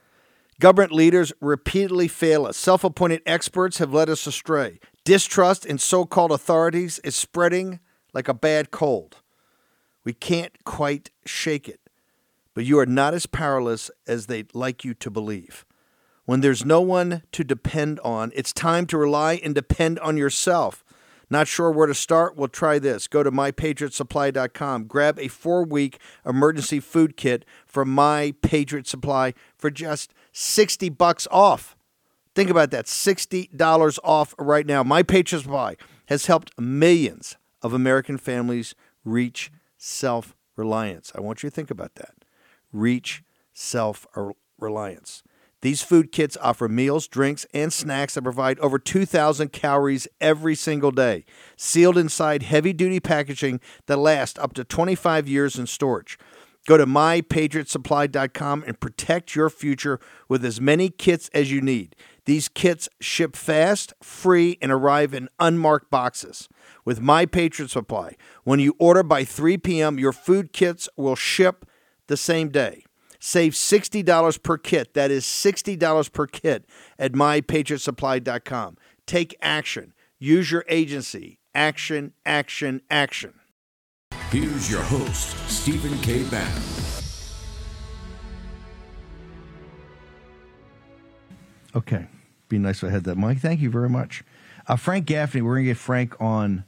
Government leaders repeatedly fail us. Self appointed experts have led us astray. Distrust in so called authorities is spreading like a bad cold. We can't quite shake it, but you are not as powerless as they'd like you to believe. When there's no one to depend on, it's time to rely and depend on yourself. Not sure where to start? Well, try this. Go to mypatriotsupply.com. Grab a four week emergency food kit from My Patriot Supply for just 60 bucks off. Think about that $60 off right now. My Patriot Supply has helped millions of American families reach self reliance. I want you to think about that. Reach self reliance. These food kits offer meals, drinks, and snacks that provide over 2,000 calories every single day, sealed inside heavy duty packaging that lasts up to 25 years in storage. Go to mypatriotsupply.com and protect your future with as many kits as you need. These kits ship fast, free, and arrive in unmarked boxes. With My Patriot Supply, when you order by 3 p.m., your food kits will ship the same day. Save $60 per kit. That is $60 per kit at mypatriotsupply.com. Take action. Use your agency. Action, action, action. Here's your host, Stephen K. Bannon. Okay. Be nice if I had that, Mike. Thank you very much. Uh, Frank Gaffney, we're going to get Frank on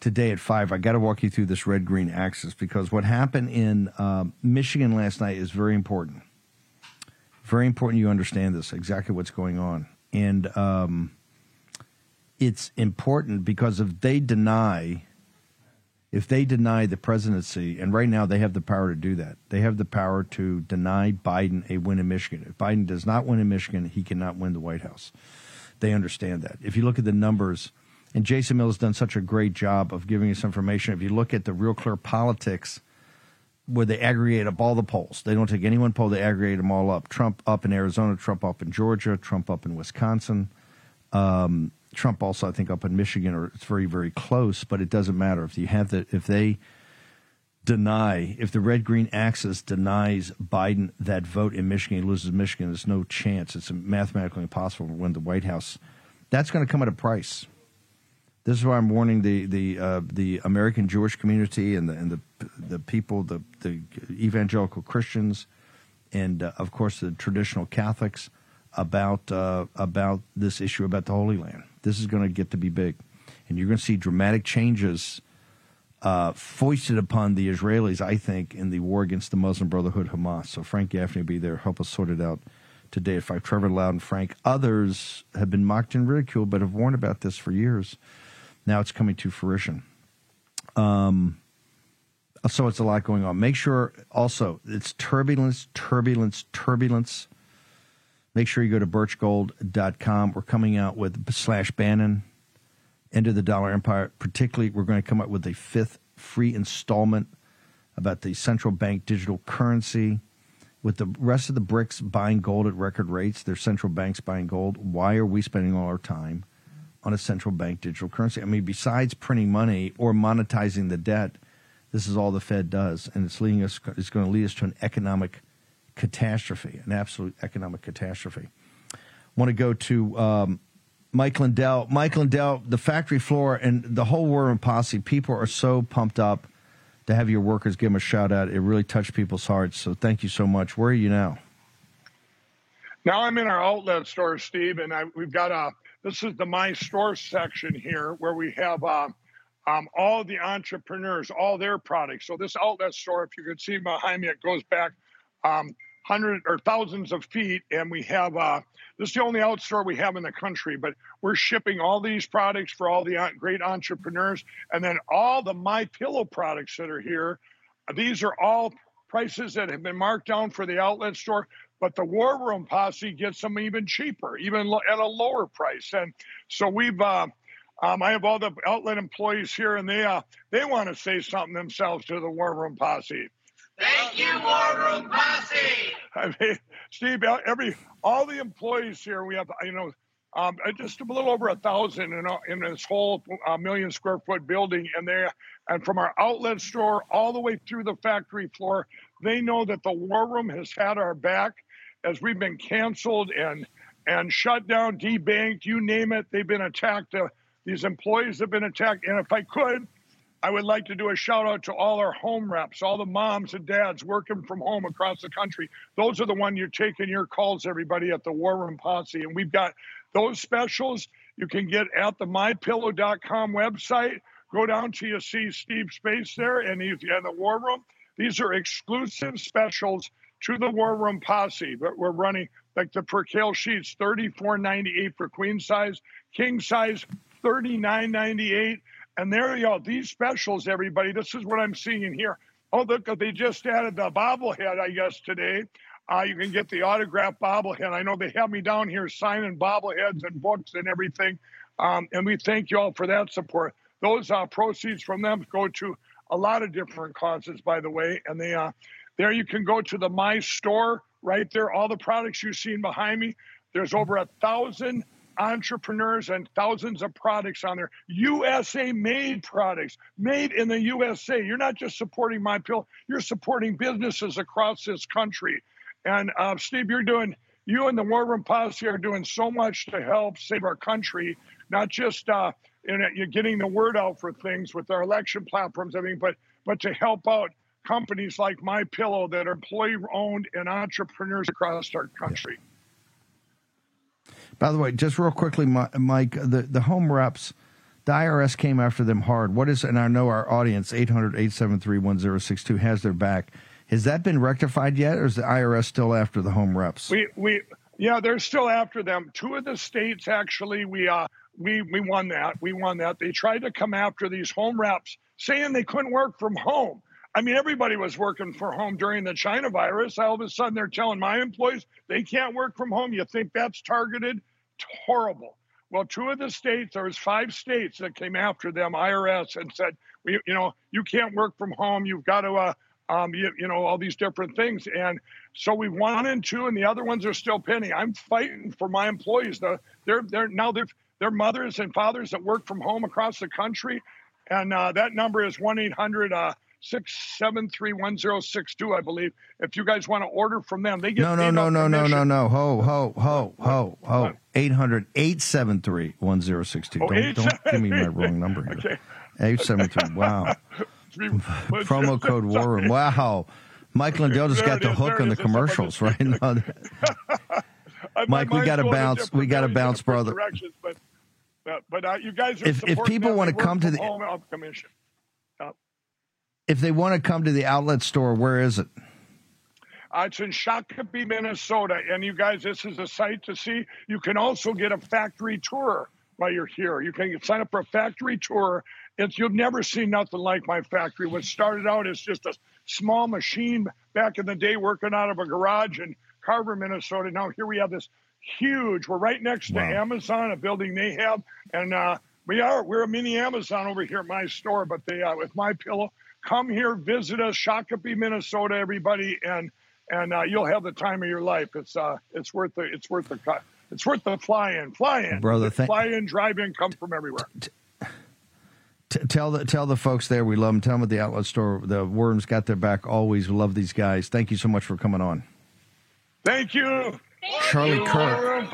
today at 5. I got to walk you through this red green axis because what happened in uh, Michigan last night is very important. Very important you understand this, exactly what's going on. And um, it's important because if they deny if they deny the presidency, and right now they have the power to do that, they have the power to deny Biden a win in Michigan. If Biden does not win in Michigan, he cannot win the White House. They understand that. If you look at the numbers, and Jason Mill has done such a great job of giving us information. If you look at the Real Clear Politics, where they aggregate up all the polls, they don't take any one poll, they aggregate them all up. Trump up in Arizona, Trump up in Georgia, Trump up in Wisconsin. Um, Trump also, I think, up in Michigan, or it's very, very close, but it doesn't matter if you have the if they deny if the red green axis denies Biden that vote in Michigan, he loses Michigan. There's no chance. It's mathematically impossible to win the White House. That's going to come at a price. This is why I'm warning the the uh, the American Jewish community and the and the the people, the the evangelical Christians, and uh, of course the traditional Catholics about uh, about this issue about the Holy Land. This is going to get to be big, and you're going to see dramatic changes uh, foisted upon the Israelis. I think in the war against the Muslim Brotherhood, Hamas. So Frank Gaffney will be there, help us sort it out today at five. Trevor Loud and Frank. Others have been mocked and ridiculed, but have warned about this for years. Now it's coming to fruition. Um, so it's a lot going on. Make sure also it's turbulence, turbulence, turbulence Make sure you go to birchgold.com. We're coming out with slash Bannon, End of the Dollar Empire. Particularly, we're going to come up with a fifth free installment about the central bank digital currency. With the rest of the BRICS buying gold at record rates, their central banks buying gold. Why are we spending all our time on a central bank digital currency? I mean, besides printing money or monetizing the debt, this is all the Fed does, and it's leading us. It's going to lead us to an economic catastrophe, an absolute economic catastrophe. I Want to go to um, Mike Lindell. Mike Lindell, the factory floor and the whole War Room posse, people are so pumped up to have your workers give them a shout out. It really touched people's hearts. So thank you so much. Where are you now? Now I'm in our outlet store, Steve, and I, we've got a. This is the my store section here, where we have uh, um, all the entrepreneurs, all their products. So this outlet store, if you could see behind me, it goes back um, hundreds or thousands of feet, and we have uh, this is the only outstore we have in the country. But we're shipping all these products for all the great entrepreneurs, and then all the My Pillow products that are here. These are all prices that have been marked down for the outlet store, but the War Room Posse gets them even cheaper, even at a lower price. And so we've. Uh, um, I have all the outlet employees here, and they uh, they want to say something themselves to the War Room Posse. Thank you, War Room Posse. I mean, Steve, every all the employees here, we have, you know, um, uh, just a little over a thousand in, in this whole uh, million square foot building, and they and from our outlet store all the way through the factory floor, they know that the War Room has had our back as we've been canceled and and shut down, debanked, you name it. They've been attacked. Uh, these employees have been attacked, and if I could, I would like to do a shout out to all our home reps, all the moms and dads working from home across the country. Those are the one you're taking your calls, everybody, at the War Room Posse. And we've got those specials you can get at the mypillow.com website. Go down to you see Steve Space there and he's in the War Room. These are exclusive specials to the War Room Posse. But we're running like the percale sheets, $34.98 for queen size, king size, $39.98 and there you go. These specials, everybody. This is what I'm seeing here. Oh, look, they just added the bobblehead, I guess, today. Uh, you can get the autograph bobblehead. I know they have me down here signing bobbleheads and books and everything. Um, and we thank you all for that support. Those uh, proceeds from them go to a lot of different causes, by the way. And they, uh, There you can go to the My Store right there. All the products you've seen behind me. There's over a thousand entrepreneurs and thousands of products on there. USA made products, made in the USA. You're not just supporting my pill, you're supporting businesses across this country. And uh, Steve, you're doing, you and the War Room Posse are doing so much to help save our country, not just uh, in you're getting the word out for things with our election platforms, everything, but but to help out companies like My Pillow that are employee owned and entrepreneurs across our country. By the way, just real quickly, Mike, the, the home reps, the IRS came after them hard. What is, and I know our audience, 800 873 1062, has their back. Has that been rectified yet, or is the IRS still after the home reps? We, we, yeah, they're still after them. Two of the states actually, we, uh, we, we won that. We won that. They tried to come after these home reps, saying they couldn't work from home. I mean, everybody was working from home during the China virus. All of a sudden, they're telling my employees they can't work from home. You think that's targeted? Horrible. Well, two of the states, there was five states that came after them, IRS, and said, you know, you can't work from home. You've got to, uh, um, you, you know, all these different things. And so we won in two, and the other ones are still pending. I'm fighting for my employees. The, they're they're now they're they're mothers and fathers that work from home across the country, and uh, that number is one eight hundred. Uh, six seven three one zero six two, I believe. If you guys want to order from them, they get no, no, no, no, no, no, no. Ho, ho, ho, ho, ho. 800 873 1062. Don't, don't give me my wrong number here. Okay. 873. Wow. Promo code War Room. Wow. Mike Lindell just got the hook on the commercials right now. Mike, we got to bounce. We got to bounce, brother. But, but, uh, you guys if, if people want to come to the home commission. If they want to come to the outlet store, where is it? Uh, it's in Shakopee, Minnesota. And you guys, this is a site to see. You can also get a factory tour while you're here. You can sign up for a factory tour. It's you've never seen nothing like my factory. What started out as just a small machine back in the day, working out of a garage in Carver, Minnesota. Now here we have this huge. We're right next wow. to Amazon, a building they have, and uh, we are we're a mini Amazon over here at my store. But they uh, with my pillow come here, visit us, Shakopee, Minnesota, everybody, and and uh, you'll have the time of your life. It's uh, it's worth the it's worth the cut. It's worth the fly in, fly in, brother. Th- fly in, drive in, come from everywhere. T- t- tell the tell the folks there we love them. Tell them at the outlet store. The worms got their back always. We love these guys. Thank you so much for coming on. Thank you, Charlie Kirk.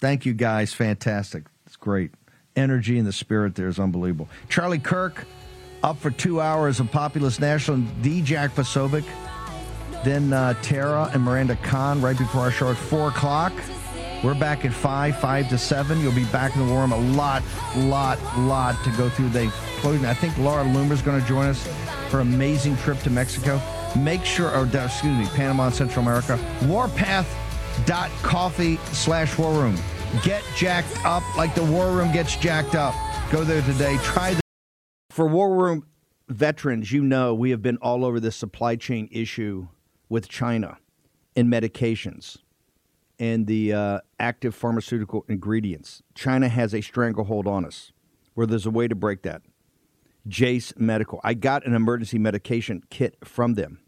Thank you, guys. Fantastic. It's great energy and the spirit there is unbelievable. Charlie Kirk up for two hours of Populist National and D. Jack Posobiec. Then uh, Tara and Miranda Khan right before our show at 4 o'clock. We're back at 5, 5 to 7. You'll be back in the war room. A lot, lot, lot to go through. They I think Laura Loomer's going to join us for an amazing trip to Mexico. Make sure, or excuse me, Panama and Central America. Warpath.coffee slash war room. Get jacked up like the War Room gets jacked up. Go there today. Try the. For War Room veterans, you know we have been all over this supply chain issue with China in medications and the uh, active pharmaceutical ingredients. China has a stranglehold on us where there's a way to break that. Jase Medical. I got an emergency medication kit from them.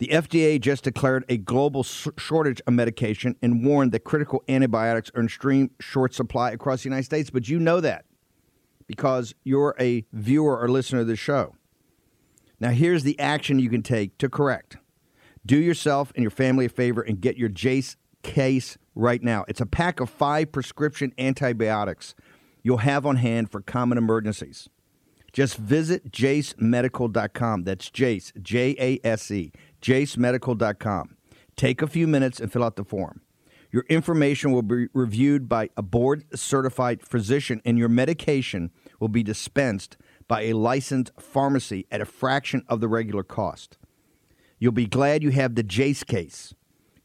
The FDA just declared a global shortage of medication and warned that critical antibiotics are in extreme short supply across the United States. But you know that because you're a viewer or listener to the show. Now, here's the action you can take to correct. Do yourself and your family a favor and get your Jase case right now. It's a pack of five prescription antibiotics you'll have on hand for common emergencies. Just visit jasemedical.com. That's Jase, J A S E jasemedical.com. Take a few minutes and fill out the form. Your information will be reviewed by a board certified physician, and your medication will be dispensed by a licensed pharmacy at a fraction of the regular cost. You'll be glad you have the Jase case.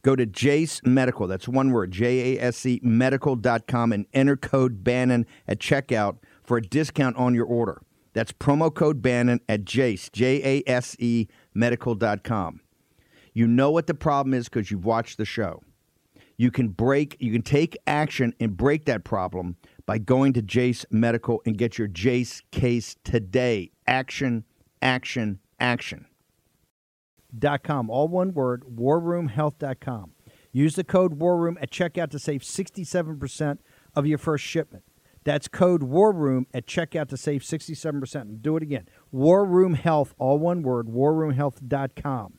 Go to Jase Medical, that's one word, J A S E medical.com, and enter code Bannon at checkout for a discount on your order. That's promo code Bannon at Jase, J A S E medical.com. You know what the problem is because you've watched the show. You can break, you can take action and break that problem by going to Jase Medical and get your Jase case today. Action, action, action. Dot com, all one word, warroomhealth.com. Use the code WARROOM at checkout to save 67% of your first shipment. That's code WARROOM at checkout to save 67%. Do it again. War Room Health, all one word, warroomhealth.com.